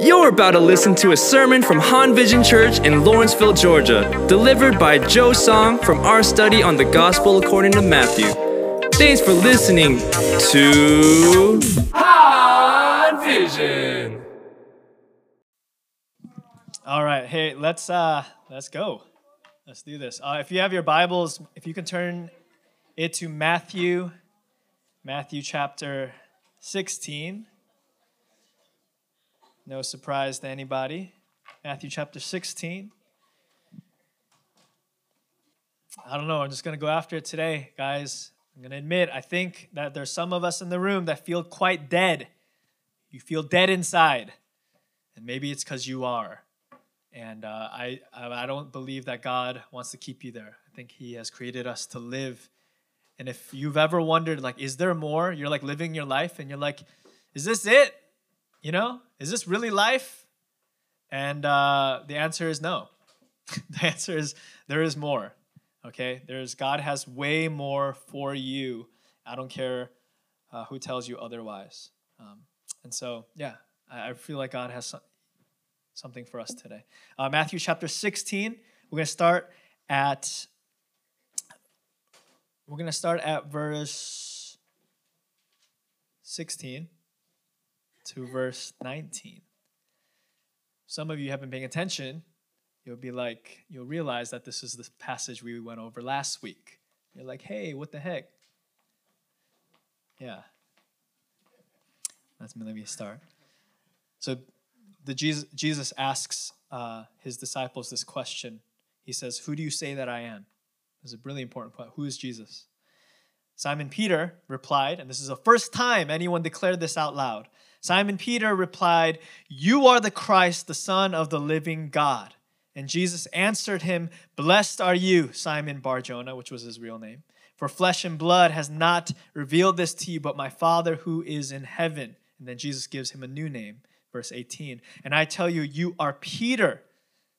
You're about to listen to a sermon from Han Vision Church in Lawrenceville, Georgia, delivered by Joe Song from our study on the Gospel according to Matthew. Thanks for listening to Han Vision. All right, hey, let's uh, let's go. Let's do this. Uh, if you have your Bibles, if you can turn it to Matthew, Matthew chapter 16. No surprise to anybody. Matthew chapter 16. I don't know. I'm just going to go after it today, guys. I'm going to admit, I think that there's some of us in the room that feel quite dead. You feel dead inside. And maybe it's because you are. And uh, I, I don't believe that God wants to keep you there. I think He has created us to live. And if you've ever wondered, like, is there more? You're like living your life and you're like, is this it? You know, is this really life? And uh, the answer is no. the answer is there is more. Okay, there's God has way more for you. I don't care uh, who tells you otherwise. Um, and so, yeah, I, I, feel like God has some, something for us today. Uh, Matthew chapter 16. We're to start at. We're to start at verse 16 to verse 19. Some of you have been paying attention. You'll be like, you'll realize that this is the passage we went over last week. You're like, hey, what the heck? Yeah. Let's let me start. So, the Jesus, Jesus asks uh, his disciples this question. He says, "Who do you say that I am?" This is a really important point. Who is Jesus? Simon Peter replied, and this is the first time anyone declared this out loud. Simon Peter replied, You are the Christ, the Son of the living God. And Jesus answered him, Blessed are you, Simon Barjona, which was his real name, for flesh and blood has not revealed this to you, but my Father who is in heaven. And then Jesus gives him a new name, verse 18. And I tell you, you are Peter,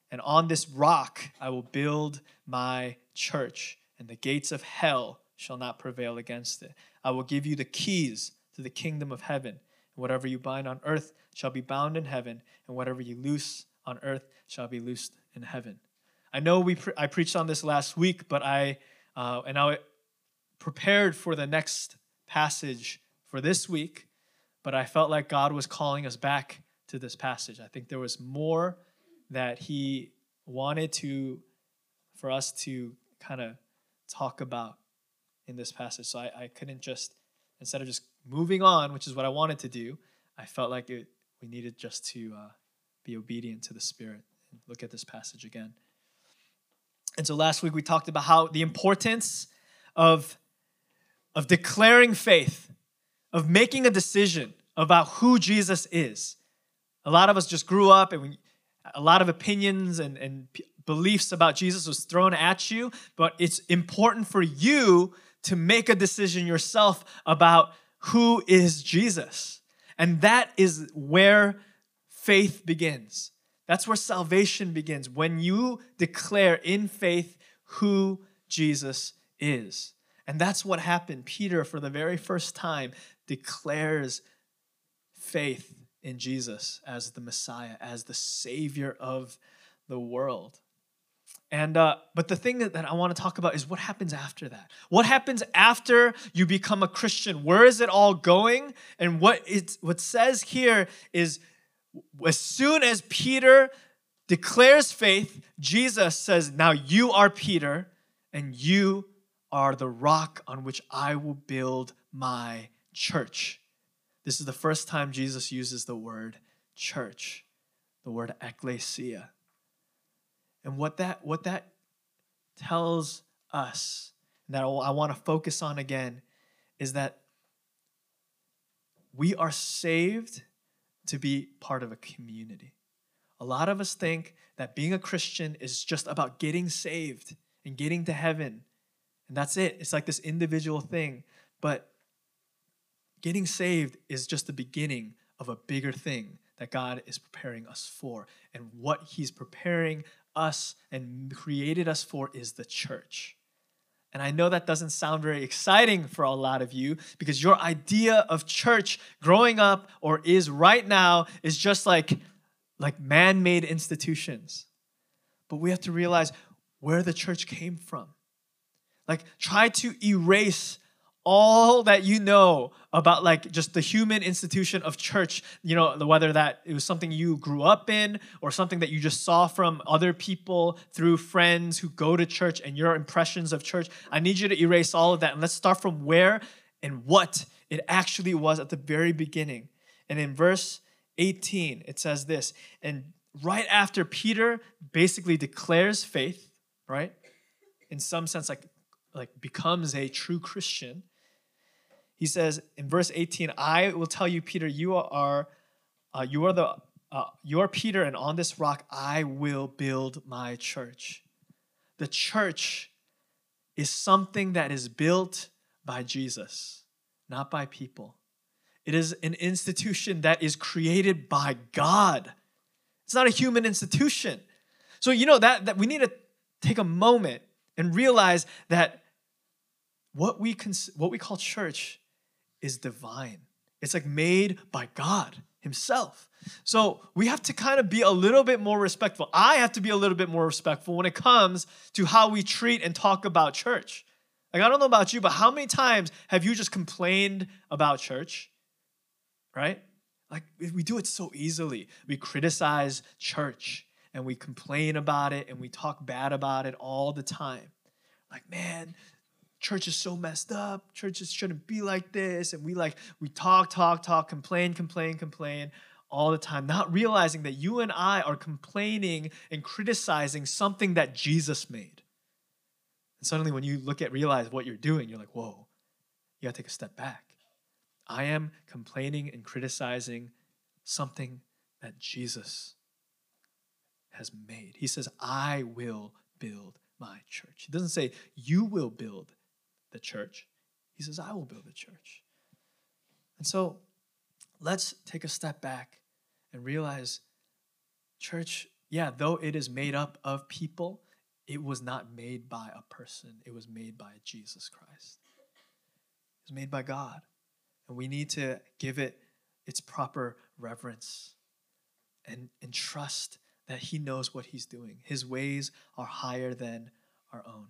and on this rock I will build my church, and the gates of hell shall not prevail against it. I will give you the keys to the kingdom of heaven. And Whatever you bind on earth shall be bound in heaven, and whatever you loose on earth shall be loosed in heaven. I know we pre- I preached on this last week, but I uh, and I prepared for the next passage for this week, but I felt like God was calling us back to this passage. I think there was more that He wanted to for us to kind of talk about in this passage. So I, I couldn't just instead of just moving on, which is what I wanted to do, I felt like it, we needed just to uh, be obedient to the Spirit and look at this passage again. And so last week we talked about how the importance of, of declaring faith, of making a decision about who Jesus is. A lot of us just grew up and we, a lot of opinions and, and beliefs about Jesus was thrown at you, but it's important for you to make a decision yourself about who is Jesus. And that is where faith begins. That's where salvation begins. When you declare in faith who Jesus is. And that's what happened. Peter, for the very first time, declares faith in Jesus as the Messiah, as the Savior of the world. And uh, but the thing that, that I want to talk about is what happens after that. What happens after you become a Christian? Where is it all going? And what it what says here is as soon as Peter declares faith, Jesus says, "Now you are Peter, and you are the rock on which I will build my church." This is the first time Jesus uses the word church, the word ecclesia. And what that what that tells us that I want to focus on again is that we are saved to be part of a community. A lot of us think that being a Christian is just about getting saved and getting to heaven. And that's it. It's like this individual thing. But getting saved is just the beginning of a bigger thing that God is preparing us for. And what He's preparing us and created us for is the church. And I know that doesn't sound very exciting for a lot of you because your idea of church growing up or is right now is just like, like man made institutions. But we have to realize where the church came from. Like, try to erase all that you know about like just the human institution of church you know whether that it was something you grew up in or something that you just saw from other people through friends who go to church and your impressions of church. I need you to erase all of that and let's start from where and what it actually was at the very beginning. And in verse 18 it says this and right after peter basically declares faith right in some sense like like becomes a true christian he says in verse 18, I will tell you, Peter, you are, uh, you are the, uh, you are Peter, and on this rock I will build my church. The church is something that is built by Jesus, not by people. It is an institution that is created by God. It's not a human institution. So you know that that we need to take a moment and realize that what we cons- what we call church is divine. It's like made by God Himself. So we have to kind of be a little bit more respectful. I have to be a little bit more respectful when it comes to how we treat and talk about church. Like, I don't know about you, but how many times have you just complained about church? Right? Like, we do it so easily. We criticize church and we complain about it and we talk bad about it all the time. Like, man, church is so messed up. Churches shouldn't be like this. And we like, we talk, talk, talk, complain, complain, complain all the time, not realizing that you and I are complaining and criticizing something that Jesus made. And suddenly, when you look at, realize what you're doing, you're like, whoa, you gotta take a step back. I am complaining and criticizing something that Jesus has made. He says, I will build my church. He doesn't say, you will build the church. He says, I will build a church. And so let's take a step back and realize church, yeah, though it is made up of people, it was not made by a person, it was made by Jesus Christ. It was made by God. And we need to give it its proper reverence and, and trust that He knows what He's doing. His ways are higher than our own.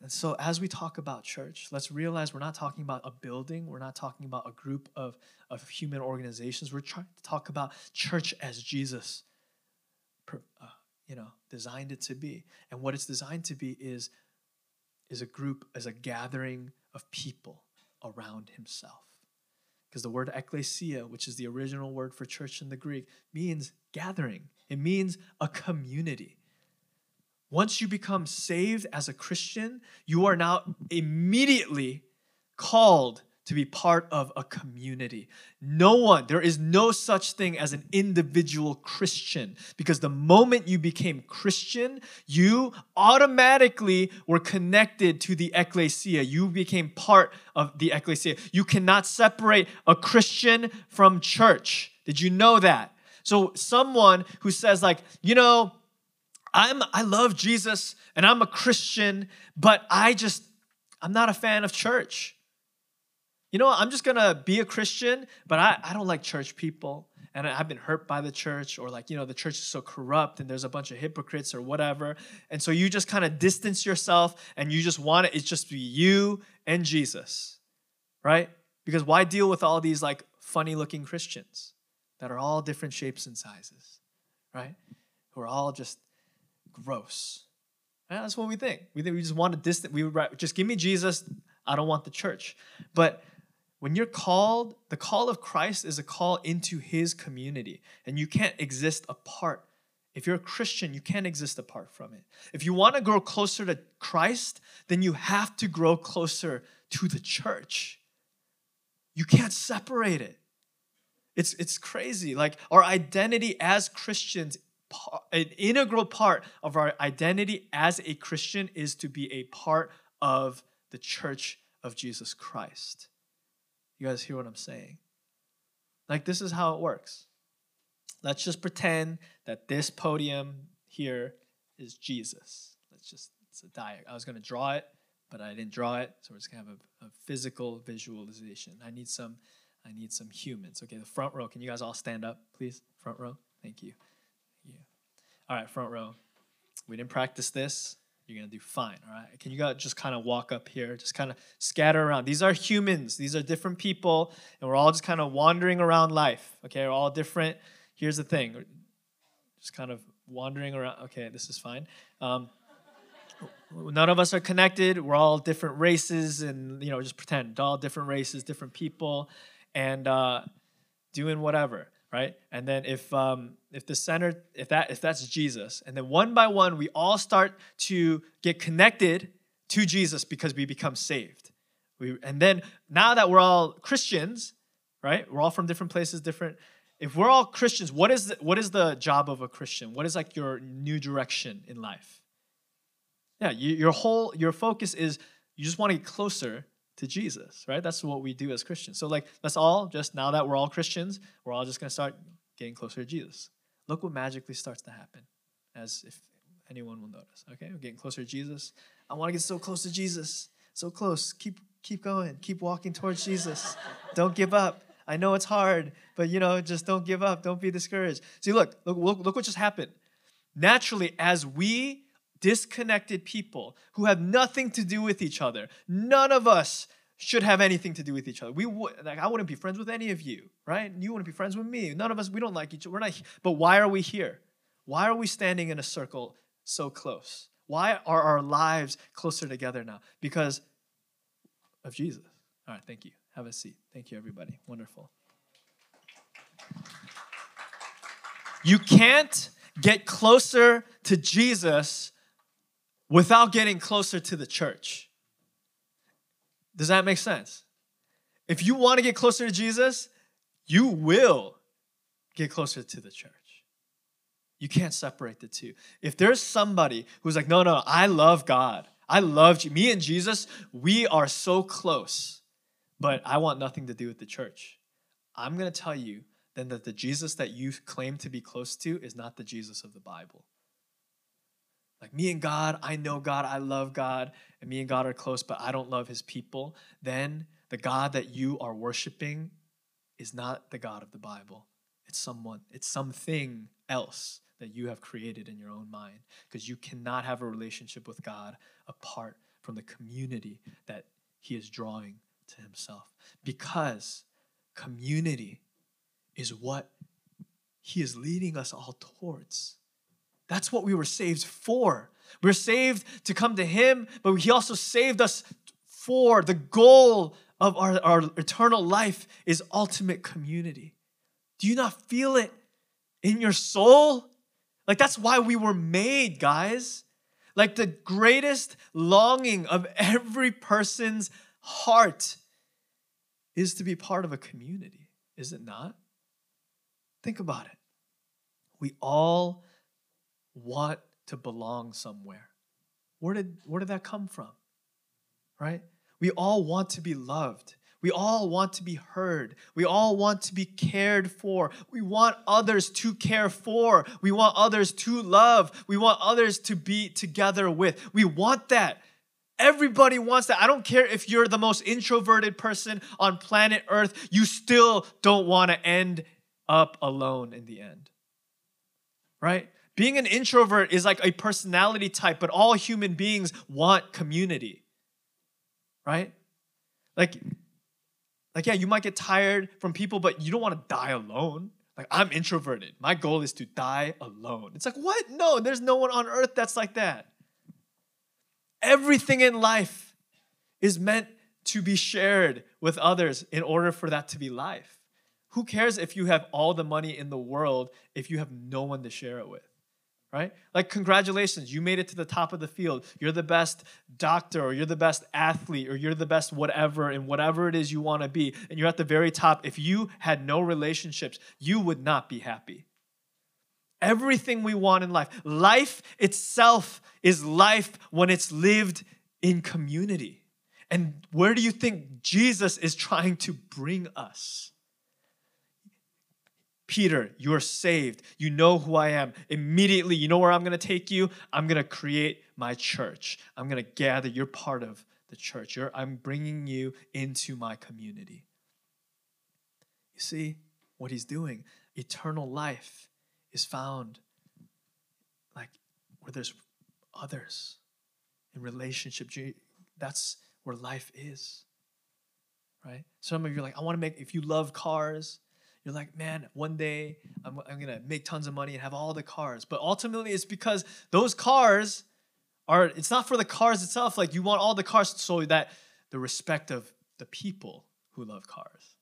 And so, as we talk about church, let's realize we're not talking about a building, we're not talking about a group of, of human organizations. We're trying to talk about church as Jesus, uh, you know, designed it to be. And what it's designed to be is, is a group, as a gathering of people around Himself. Because the word ecclesia, which is the original word for church in the Greek, means gathering. It means a community. Once you become saved as a Christian, you are now immediately called to be part of a community. No one, there is no such thing as an individual Christian because the moment you became Christian, you automatically were connected to the ecclesia. You became part of the ecclesia. You cannot separate a Christian from church. Did you know that? So, someone who says, like, you know, I'm I love Jesus and I'm a Christian, but I just I'm not a fan of church. You know, I'm just gonna be a Christian, but I, I don't like church people. And I've been hurt by the church, or like, you know, the church is so corrupt and there's a bunch of hypocrites or whatever. And so you just kind of distance yourself and you just want it, it's just be you and Jesus, right? Because why deal with all these like funny looking Christians that are all different shapes and sizes, right? Who are all just gross. That's what we think. We think we just want a distant. We would just give me Jesus. I don't want the church. But when you're called, the call of Christ is a call into His community, and you can't exist apart. If you're a Christian, you can't exist apart from it. If you want to grow closer to Christ, then you have to grow closer to the church. You can't separate it. It's, it's crazy. Like our identity as Christians an integral part of our identity as a Christian is to be a part of the church of Jesus Christ. You guys hear what I'm saying? Like, this is how it works. Let's just pretend that this podium here is Jesus. Let's just It's a diet. I was going to draw it, but I didn't draw it, so we're just going to have a, a physical visualization. I need some I need some humans. Okay, the front row. Can you guys all stand up, please? Front row. Thank you. All right, front row. We didn't practice this. You're gonna do fine. All right. Can you guys just kind of walk up here? Just kind of scatter around. These are humans. These are different people, and we're all just kind of wandering around life. Okay, we're all different. Here's the thing. Just kind of wandering around. Okay, this is fine. Um, none of us are connected. We're all different races, and you know, just pretend all different races, different people and uh, doing whatever, right? And then if um, if the center, if that if that's Jesus, and then one by one we all start to get connected to Jesus because we become saved. We and then now that we're all Christians, right? We're all from different places, different. If we're all Christians, what is the, what is the job of a Christian? What is like your new direction in life? Yeah, you, your whole your focus is you just want to get closer to Jesus, right? That's what we do as Christians. So, like, let's all just, now that we're all Christians, we're all just going to start getting closer to Jesus. Look what magically starts to happen, as if anyone will notice. Okay, we're getting closer to Jesus. I want to get so close to Jesus, so close. Keep keep going, keep walking towards Jesus. don't give up. I know it's hard, but you know, just don't give up. Don't be discouraged. See, look, look, look, look what just happened. Naturally, as we disconnected people who have nothing to do with each other. None of us should have anything to do with each other. We would like I wouldn't be friends with any of you, right? You wouldn't be friends with me. None of us we don't like each other. We're not but why are we here? Why are we standing in a circle so close? Why are our lives closer together now? Because of Jesus. All right, thank you. Have a seat. Thank you everybody. Wonderful. You can't get closer to Jesus without getting closer to the church. Does that make sense? If you want to get closer to Jesus, you will get closer to the church. You can't separate the two. If there's somebody who's like, no, no, I love God, I love. Me and Jesus, we are so close, but I want nothing to do with the church. I'm going to tell you then that the Jesus that you claim to be close to is not the Jesus of the Bible. Like me and God, I know God, I love God, and me and God are close, but I don't love his people, then the God that you are worshiping is not the God of the Bible. It's someone, it's something else that you have created in your own mind because you cannot have a relationship with God apart from the community that he is drawing to himself. Because community is what he is leading us all towards. That's what we were saved for. We are saved to come to Him, but He also saved us for the goal of our, our eternal life is ultimate community. Do you not feel it in your soul? Like, that's why we were made, guys. Like, the greatest longing of every person's heart is to be part of a community, is it not? Think about it. We all want to belong somewhere. Where did, where did that come from? Right? We all want to be loved. We all want to be heard. We all want to be cared for. We want others to care for. We want others to love. We want others to be together with. We want that. Everybody wants that. I don't care if you're the most introverted person on planet Earth, you still don't want to end up alone in the end. Right? Being an introvert is like a personality type, but all human beings want community. Right? Like, like yeah, you might get tired from people, but you don't want to die alone. Like, I'm introverted. My goal is to die alone. It's like, what? No, there's no one on earth that's like that. Everything in life is meant to be shared with others in order for that to be life. Who cares if you have all the money in the world if you have no one to share it with? Right? Like, congratulations, you made it to the top of the field. You're the best doctor, or you're the best athlete, or you're the best whatever, and whatever it is you want to be, and you're at the very top. If you had no relationships, you would not be happy. Everything we want in life, life itself is life when it's lived in community. And where do you think Jesus is trying to bring us? Peter, you're saved. You know who I am. Immediately, you know where I'm going to take you? I'm going to create my church. I'm going to gather. You're part of the church. You're, I'm bringing you into my community. You see what he's doing? Eternal life is found like where there's others in relationship. That's where life is. Right? Some of you are like, I want to make, if you love cars, you're like, man, one day I'm, I'm going to make tons of money and have all the cars. But ultimately, it's because those cars are, it's not for the cars itself. Like, you want all the cars so that the respect of the people who love cars.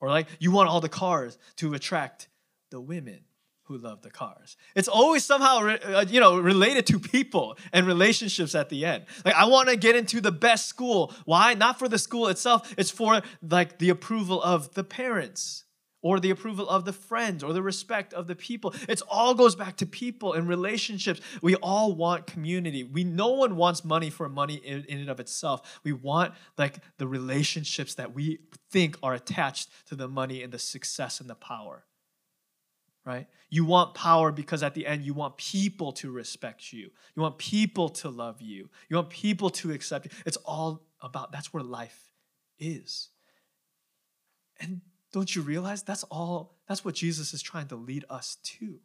Or like, you want all the cars to attract the women who love the cars. It's always somehow uh, you know related to people and relationships at the end. Like I want to get into the best school. Why? Not for the school itself. It's for like the approval of the parents or the approval of the friends or the respect of the people. It all goes back to people and relationships. We all want community. We no one wants money for money in, in and of itself. We want like the relationships that we think are attached to the money and the success and the power. Right? You want power because at the end you want people to respect you. You want people to love you. You want people to accept you. It's all about that's where life is. And don't you realize that's all, that's what Jesus is trying to lead us to?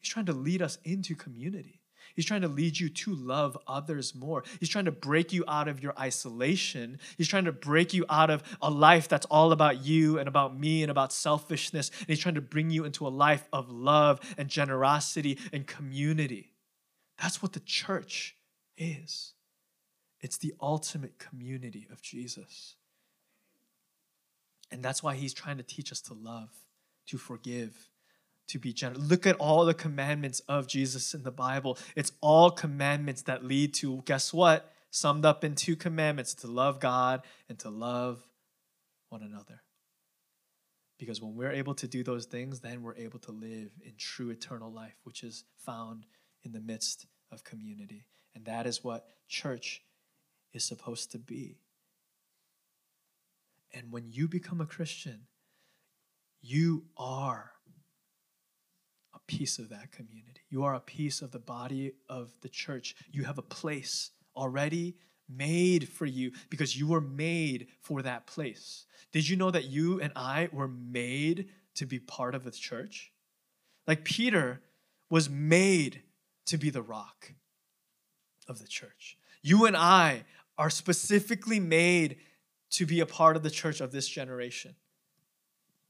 He's trying to lead us into community. He's trying to lead you to love others more. He's trying to break you out of your isolation. He's trying to break you out of a life that's all about you and about me and about selfishness. And he's trying to bring you into a life of love and generosity and community. That's what the church is. It's the ultimate community of Jesus. And that's why he's trying to teach us to love, to forgive, to be generous. Look at all the commandments of Jesus in the Bible. It's all commandments that lead to, guess what? Summed up in two commandments to love God and to love one another. Because when we're able to do those things, then we're able to live in true eternal life, which is found in the midst of community. And that is what church is supposed to be. And when you become a Christian, you are a piece of that community. You are a piece of the body of the church. You have a place already made for you because you were made for that place. Did you know that you and I were made to be part of the church? Like Peter was made to be the rock of the church. You and I are specifically made to be a part of the church of this generation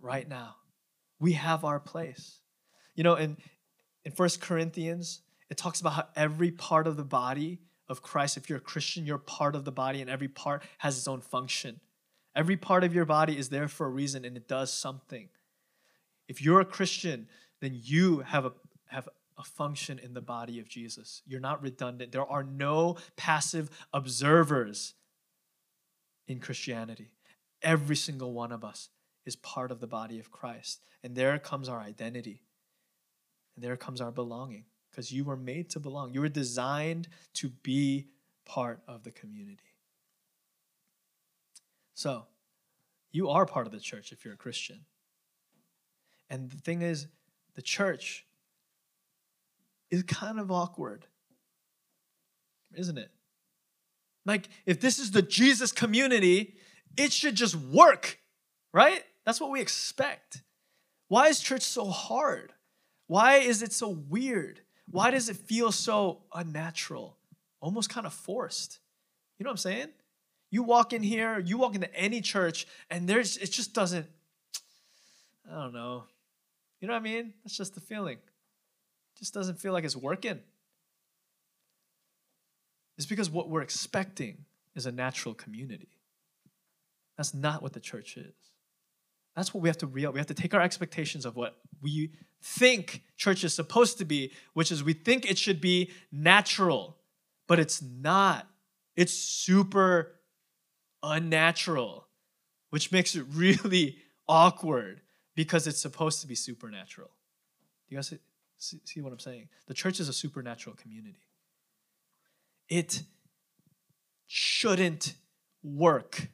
right now. We have our place. You know, in, in First Corinthians, it talks about how every part of the body of Christ, if you're a Christian, you're part of the body, and every part has its own function. Every part of your body is there for a reason and it does something. If you're a Christian, then you have a, have a function in the body of Jesus. You're not redundant. There are no passive observers in Christianity. Every single one of us is part of the body of Christ. And there comes our identity. And there comes our belonging because you were made to belong. You were designed to be part of the community. So, you are part of the church if you're a Christian. And the thing is, the church is kind of awkward, isn't it? Like, if this is the Jesus community, it should just work, right? That's what we expect. Why is church so hard? Why is it so weird? Why does it feel so unnatural, almost kind of forced? You know what I'm saying? You walk in here, you walk into any church, and there's it just doesn't, I don't know. You know what I mean? That's just the feeling. It just doesn't feel like it's working is because what we're expecting is a natural community. That's not what the church is. That's what we have to real. We have to take our expectations of what we think church is supposed to be, which is we think it should be natural, but it's not. It's super unnatural, which makes it really awkward because it's supposed to be supernatural. Do you guys see, see what I'm saying? The church is a supernatural community it shouldn't work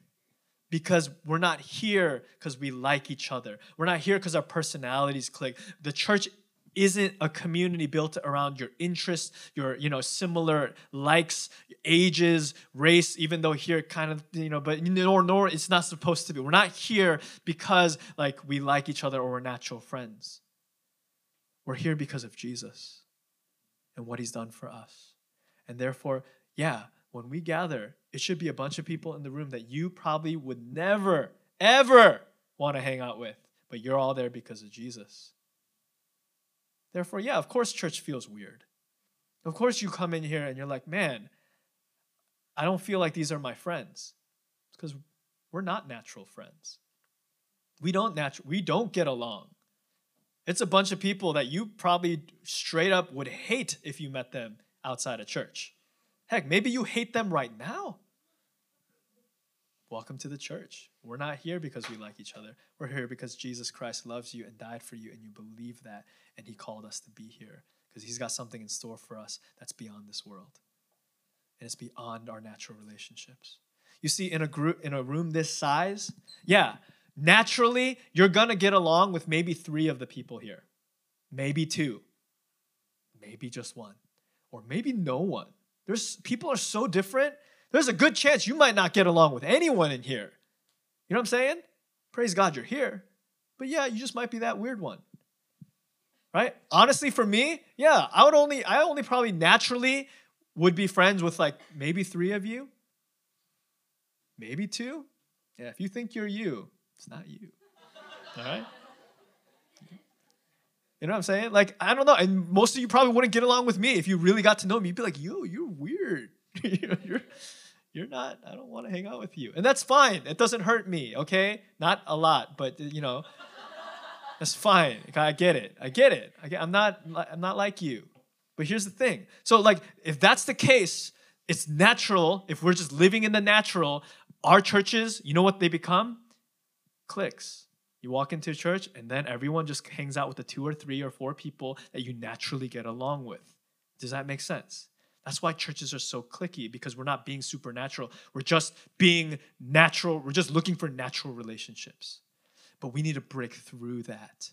because we're not here because we like each other. We're not here because our personalities click. The church isn't a community built around your interests, your you know similar likes, ages, race. Even though here kind of you know, but nor nor it's not supposed to be. We're not here because like we like each other or we're natural friends. We're here because of Jesus and what He's done for us, and therefore, yeah, when we gather, it should be a bunch of people in the room that you probably would never ever want to hang out with, but you're all there because of Jesus. Therefore, yeah, of course, church feels weird. Of course, you come in here and you're like, man, I don't feel like these are my friends. because we're not natural friends. We don't natu- we don't get along. It's a bunch of people that you probably straight up would hate if you met them outside of church. Heck, maybe you hate them right now. Welcome to the church. We're not here because we like each other. We're here because Jesus Christ loves you and died for you, and you believe that, and He called us to be here because He's got something in store for us that's beyond this world, and it's beyond our natural relationships. You see, in a group, in a room this size, yeah, naturally you're gonna get along with maybe three of the people here, maybe two, maybe just one, or maybe no one. There's people are so different there's a good chance you might not get along with anyone in here. You know what I'm saying? Praise God you're here. But yeah, you just might be that weird one. Right? Honestly, for me, yeah, I would only, I only probably naturally would be friends with like maybe three of you, maybe two. Yeah, if you think you're you, it's not you. All right? You know what I'm saying? Like, I don't know. And most of you probably wouldn't get along with me if you really got to know me. You'd be like, yo, you're weird. you're, you're not, I don't want to hang out with you. And that's fine. It doesn't hurt me, okay? Not a lot, but uh, you know, that's fine. I get it. I get it. I get, I'm not I'm not like you. But here's the thing. So like if that's the case, it's natural if we're just living in the natural, our churches, you know what they become? Cliques. You walk into a church and then everyone just hangs out with the two or three or four people that you naturally get along with. Does that make sense? That's why churches are so cliquey because we're not being supernatural. We're just being natural. We're just looking for natural relationships. But we need to break through that.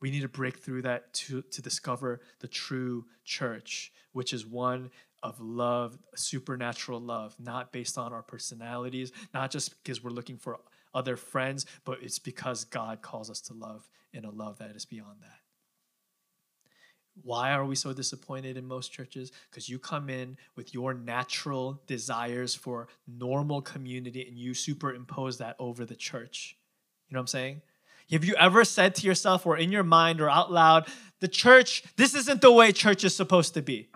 We need to break through that to, to discover the true church, which is one of love, supernatural love, not based on our personalities, not just because we're looking for other friends, but it's because God calls us to love in a love that is beyond that. Why are we so disappointed in most churches? Because you come in with your natural desires for normal community and you superimpose that over the church. You know what I'm saying? Have you ever said to yourself or in your mind or out loud, the church, this isn't the way church is supposed to be?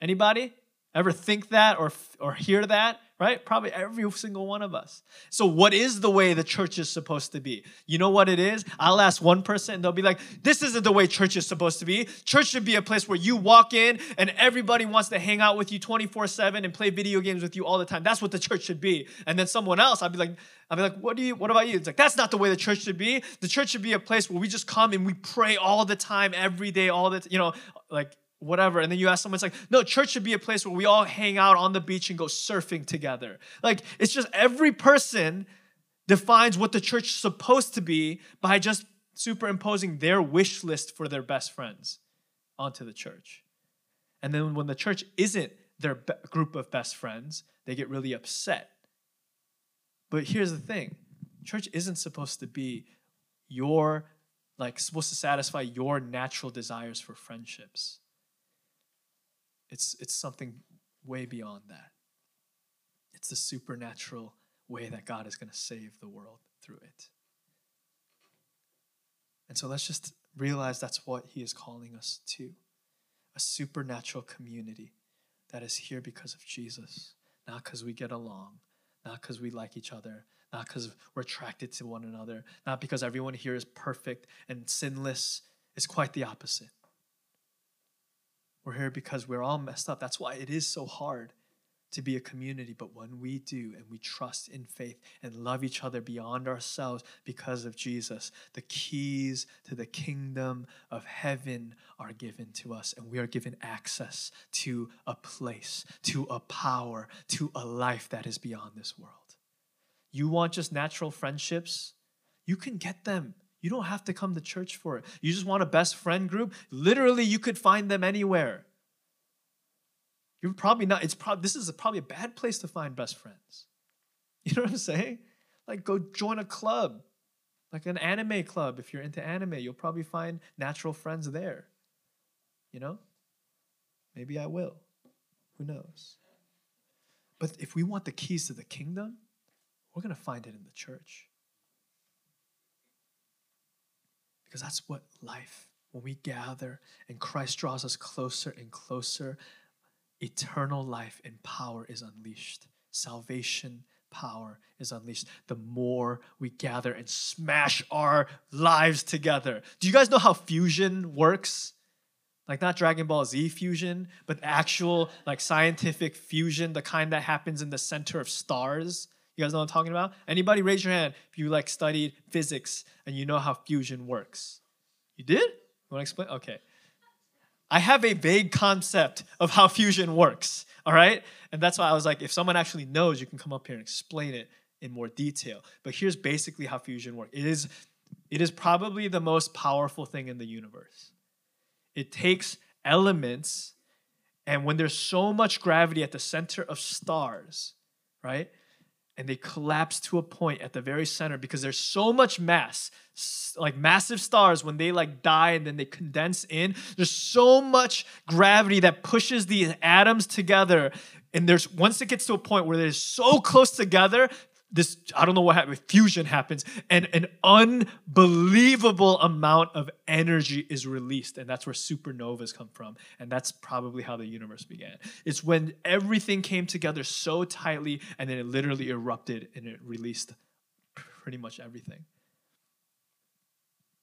Anybody ever think that or, or hear that? Right? Probably every single one of us. So, what is the way the church is supposed to be? You know what it is? I'll ask one person and they'll be like, This isn't the way church is supposed to be. Church should be a place where you walk in and everybody wants to hang out with you 24 7 and play video games with you all the time. That's what the church should be. And then someone else, I'll be like, I'll be like, what do you, what about you? It's like, that's not the way the church should be. The church should be a place where we just come and we pray all the time, every day, all the, you know, like whatever. And then you ask someone, it's like, no, church should be a place where we all hang out on the beach and go surfing together. Like, it's just every person defines what the church is supposed to be by just superimposing their wish list for their best friends onto the church. And then when the church isn't their be- group of best friends, they get really upset. But here's the thing church isn't supposed to be your, like, supposed to satisfy your natural desires for friendships. It's, it's something way beyond that. It's the supernatural way that God is going to save the world through it. And so let's just realize that's what He is calling us to a supernatural community that is here because of Jesus, not because we get along, not because we like each other, not because we're attracted to one another, not because everyone here is perfect and sinless. It's quite the opposite. We're here because we're all messed up. That's why it is so hard to be a community. But when we do and we trust in faith and love each other beyond ourselves because of Jesus, the keys to the kingdom of heaven are given to us. And we are given access to a place, to a power, to a life that is beyond this world. You want just natural friendships? You can get them. You don't have to come to church for it. You just want a best friend group? Literally, you could find them anywhere. You're probably not, it's probably, this is a, probably a bad place to find best friends. You know what I'm saying? Like, go join a club, like an anime club. If you're into anime, you'll probably find natural friends there. You know? Maybe I will. Who knows? But if we want the keys to the kingdom, we're going to find it in the church. Because that's what life, when we gather and Christ draws us closer and closer, eternal life and power is unleashed. Salvation power is unleashed the more we gather and smash our lives together. Do you guys know how fusion works? Like not Dragon Ball Z fusion, but actual like scientific fusion, the kind that happens in the center of stars. You guys know what I'm talking about? Anybody raise your hand if you like studied physics and you know how fusion works. You did? You want to explain? Okay. I have a vague concept of how fusion works, all right? And that's why I was like, if someone actually knows, you can come up here and explain it in more detail. But here's basically how fusion works. It is, it is probably the most powerful thing in the universe. It takes elements, and when there's so much gravity at the center of stars, right? And they collapse to a point at the very center because there's so much mass like massive stars when they like die and then they condense in. There's so much gravity that pushes these atoms together and there's once it gets to a point where they're so close together this I don't know what happened, fusion happens, and an unbelievable amount of energy is released, and that's where supernovas come from, and that's probably how the universe began. It's when everything came together so tightly, and then it literally erupted and it released pretty much everything.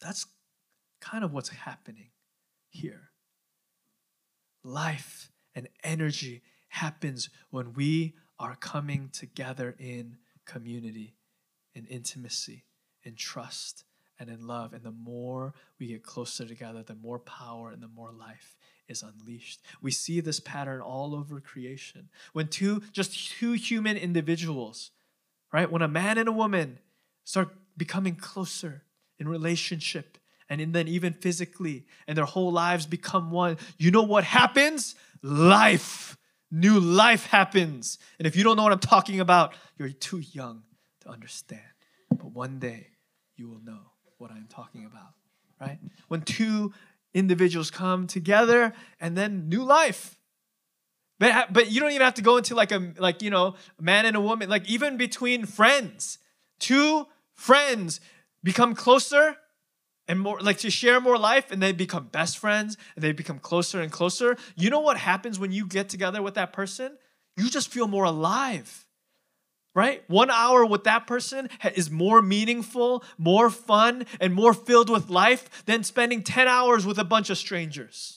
That's kind of what's happening here. Life and energy happens when we are coming together in community, in intimacy, in trust, and in love. And the more we get closer together, the more power and the more life is unleashed. We see this pattern all over creation. When two, just two human individuals, right? When a man and a woman start becoming closer in relationship and then even physically, and their whole lives become one, you know what happens? Life new life happens. And if you don't know what I'm talking about, you're too young to understand. But one day you will know what I'm talking about, right? When two individuals come together and then new life. But, but you don't even have to go into like a like you know a man and a woman like even between friends two friends become closer and more like to share more life and they become best friends and they become closer and closer. You know what happens when you get together with that person? You just feel more alive right? One hour with that person is more meaningful more fun and more filled with life than spending 10 hours with a bunch of strangers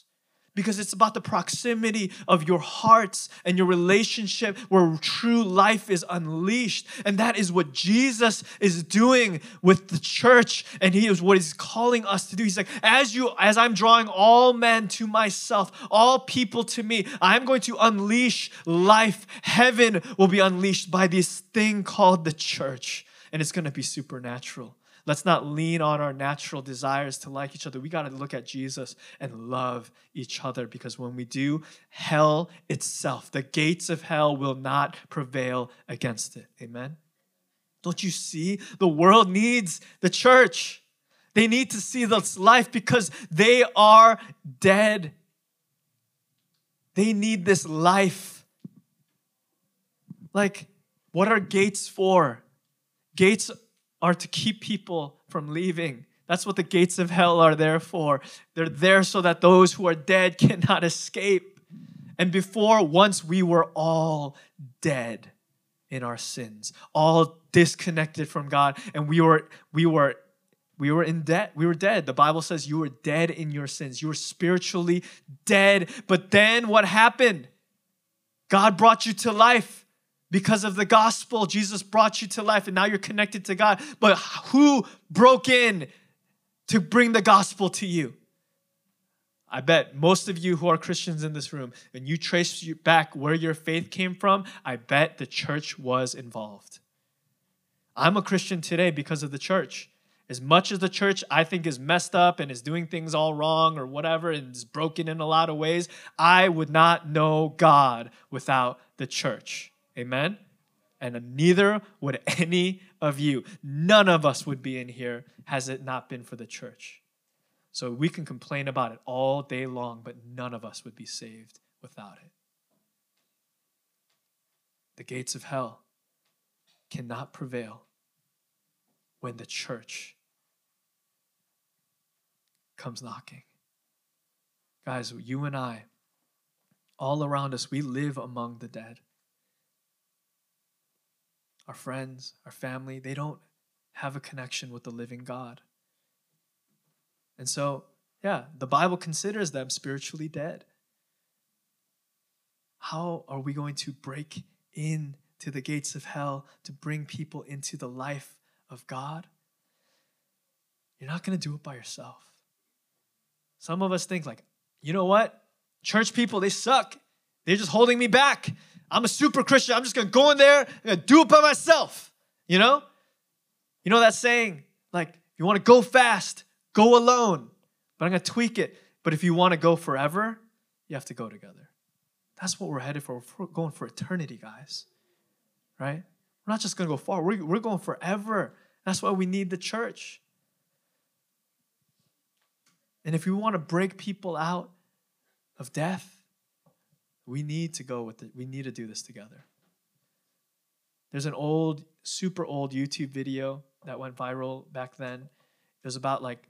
because it's about the proximity of your hearts and your relationship where true life is unleashed. And that is what Jesus is doing with the church. And he is what he's calling us to do. He's like, as you, as I'm drawing all men to myself, all people to me, I'm going to unleash life. Heaven will be unleashed by this thing called the church. And it's going to be supernatural. Let's not lean on our natural desires to like each other. We got to look at Jesus and love each other because when we do, hell itself, the gates of hell will not prevail against it. Amen. Don't you see? The world needs the church. They need to see this life because they are dead. They need this life. Like, what are gates for? Gates are to keep people from leaving. That's what the gates of hell are there for. They're there so that those who are dead cannot escape. And before, once we were all dead in our sins, all disconnected from God, and we were we were we were in debt. We were dead. The Bible says you were dead in your sins. You were spiritually dead. But then what happened? God brought you to life. Because of the gospel, Jesus brought you to life and now you're connected to God. But who broke in to bring the gospel to you? I bet most of you who are Christians in this room, and you trace back where your faith came from, I bet the church was involved. I'm a Christian today because of the church. As much as the church I think is messed up and is doing things all wrong or whatever and is broken in a lot of ways, I would not know God without the church. Amen? And neither would any of you. None of us would be in here has it not been for the church. So we can complain about it all day long, but none of us would be saved without it. The gates of hell cannot prevail when the church comes knocking. Guys, you and I, all around us, we live among the dead. Our friends, our family, they don't have a connection with the living God. And so, yeah, the Bible considers them spiritually dead. How are we going to break into the gates of hell to bring people into the life of God? You're not going to do it by yourself. Some of us think like, you know what? Church people, they suck. They're just holding me back. I'm a super Christian. I'm just gonna go in there and do it by myself. You know? You know that saying? Like, you want to go fast, go alone. But I'm gonna tweak it. But if you want to go forever, you have to go together. That's what we're headed for. We're going for eternity, guys. Right? We're not just gonna go far, we're, we're going forever. That's why we need the church. And if we want to break people out of death, we need to go with it. We need to do this together. There's an old, super old YouTube video that went viral back then. It was about like,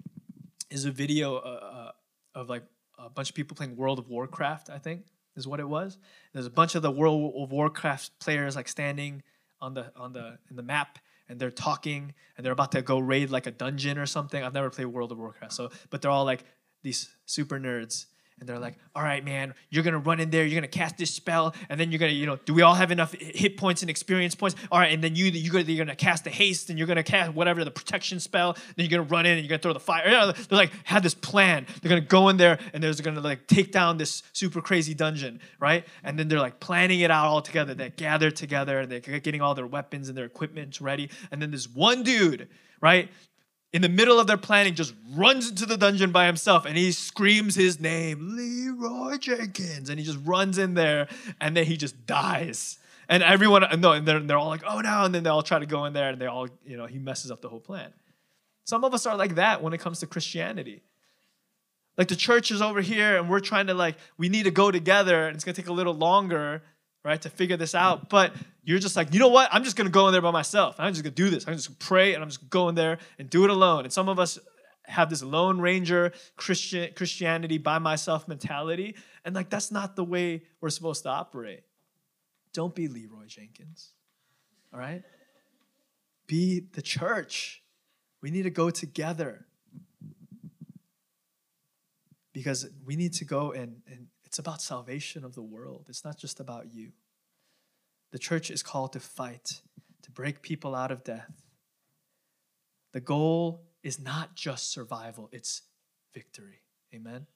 is a video uh, uh, of like a bunch of people playing World of Warcraft. I think is what it was. There's a bunch of the World of Warcraft players like standing on the on the in the map, and they're talking and they're about to go raid like a dungeon or something. I've never played World of Warcraft, so but they're all like these super nerds and they're like, all right, man, you're gonna run in there, you're gonna cast this spell, and then you're gonna, you know, do we all have enough hit points and experience points? All right, and then you you're gonna, you're gonna cast the haste, and you're gonna cast whatever the protection spell. Then you're gonna run in and you're gonna throw the fire. They're like had this plan. They're gonna go in there and they're gonna like take down this super crazy dungeon, right? And then they're like planning it out all together. They gather together and they're getting all their weapons and their equipment ready. And then this one dude, right? In the middle of their planning, just runs into the dungeon by himself and he screams his name, Leeroy Jenkins. And he just runs in there and then he just dies. And everyone, no, and they're, they're all like, oh no. And then they all try to go in there and they all, you know, he messes up the whole plan. Some of us are like that when it comes to Christianity. Like the church is over here and we're trying to, like, we need to go together and it's gonna take a little longer right, to figure this out. But you're just like, you know what? I'm just gonna go in there by myself. I'm just gonna do this. I'm just gonna pray and I'm just going there and do it alone. And some of us have this lone ranger Christian Christianity by myself mentality, and like that's not the way we're supposed to operate. Don't be Leeroy Jenkins. All right? Be the church. We need to go together. Because we need to go and, and it's about salvation of the world. It's not just about you. The church is called to fight, to break people out of death. The goal is not just survival, it's victory. Amen?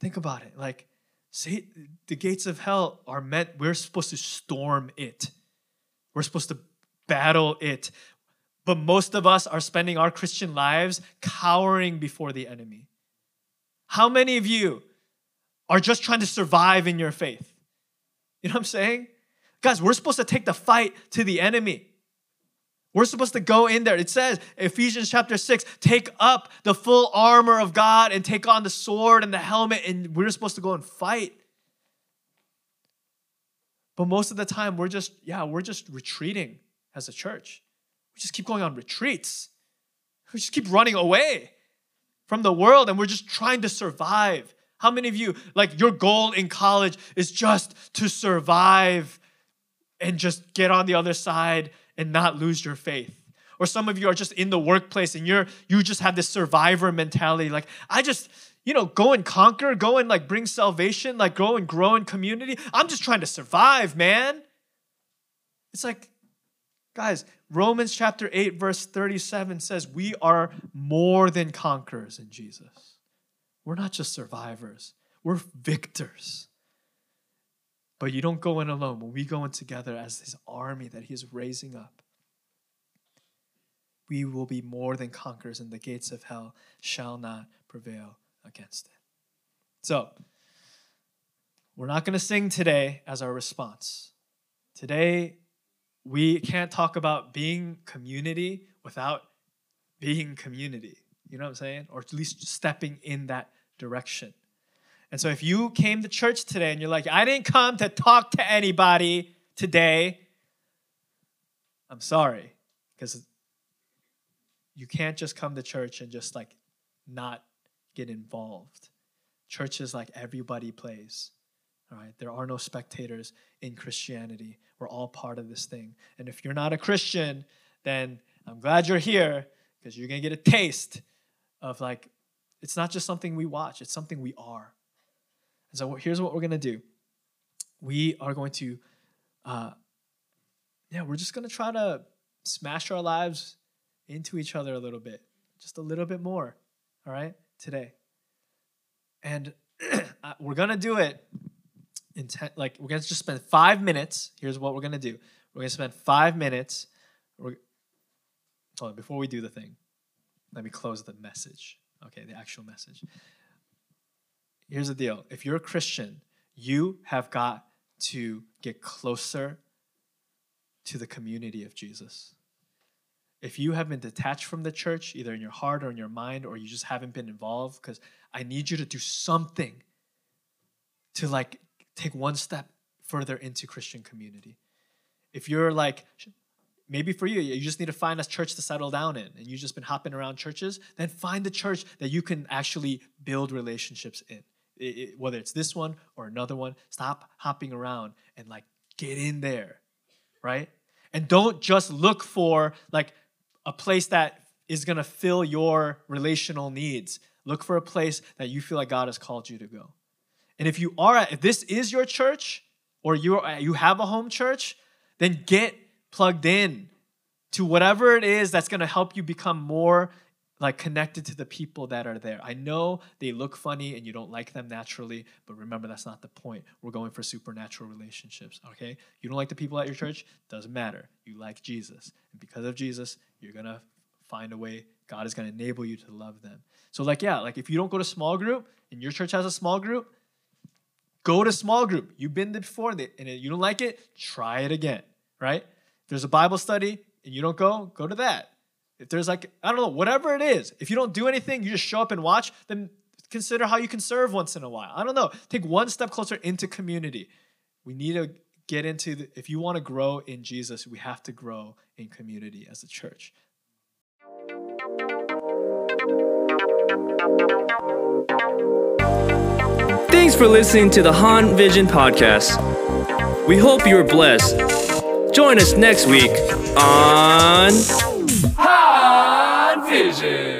Think about it. Like, say the gates of hell are meant, we're supposed to storm it. We're supposed to battle it. But most of us are spending our Christian lives cowering before the enemy. How many of you are just trying to survive in your faith. You know what I'm saying? Guys, we're supposed to take the fight to the enemy. We're supposed to go in there. It says, Ephesians chapter 6, take up the full armor of God and take on the sword and the helmet, and we're supposed to go and fight. But most of the time, we're just, yeah, we're just retreating as a church. We just keep going on retreats. We just keep running away from the world and we're just trying to survive. How many of you, like, your goal in college is just to survive and just get on the other side and not lose your faith? Or some of you are just in the workplace and you're you just have this survivor mentality. Like, I just, you know, go and conquer, go and like bring salvation, like go and grow in community. I'm just trying to survive, man. It's like, guys, Romans chapter 8, verse 37 says, We are more than conquerors in Jesus. We're not just survivors, we're victors. But you don't go in alone. When we go in together as his army that he is raising up, we will be more than conquerors, and the gates of hell shall not prevail against it. So, we're not going to sing today as our response. Today, we can't talk about being community without being community. You know what I'm saying? Or at least stepping in that direction. And so if you came to church today and you're like, I didn't come to talk to anybody today, I'm sorry. Because you can't just come to church and just like not get involved. Church is like everybody plays. All right, there are no spectators in Christianity. We're all part of this thing. And if you're not a Christian, then I'm glad you're here because you're going to get a taste of like, it's not just something we watch, it's something we are. And so here's what we're going to do we are going to, uh, yeah, we're just going to try to smash our lives into each other a little bit, just a little bit more, all right, today. And we're going to do it in ten, like we're to just spend five minutes. Here's what we're to do. We're to spend five minutes. We're, hold on, before we do the thing, let me close the message. Okay, the actual message. Here's the deal if you're a Christian, you have got to get closer to the community of Jesus. If you have been detached from the church, either in your heart or in your mind, or you just haven't been involved, because I need you to do something to like take one step further into Christian community. If you're like, maybe for you, you just need to find a church to settle down in, and you've just been hopping around churches, then find the church that you can actually build relationships in it, it, whether it's this one or another one, stop hopping around and like get in there, right? And don't just look for like a place that is to fill your relational needs. Look for a place that you feel like God has called you to go. And if you are at, if this is your church or you are, you have a home church, then get plugged in to whatever it is that's going to help you become more like connected to the people that are there. I know they look funny and you don't like them naturally, but remember that's not the point. We're going for supernatural relationships, okay? You don't like the people at your church, doesn't matter. You like Jesus. And because of Jesus, you're going to find a way God is going to enable you to love them. So like yeah, like if you don't go to small group and your church has a small group, go to small group. You've been there before and you don't like it, try it again, right? There's a Bible study and you don't go, go to that if there's like, I don't know, whatever it is, if you don't do anything, you just show up and watch, then consider how you can serve once in a while. I don't know. Take one step closer into community. We need to get into the, if you want to grow in Jesus, we have to grow in community as a church. Thanks for listening to the Han Vision podcast. We hope you are blessed. Join us next week on Han Vision.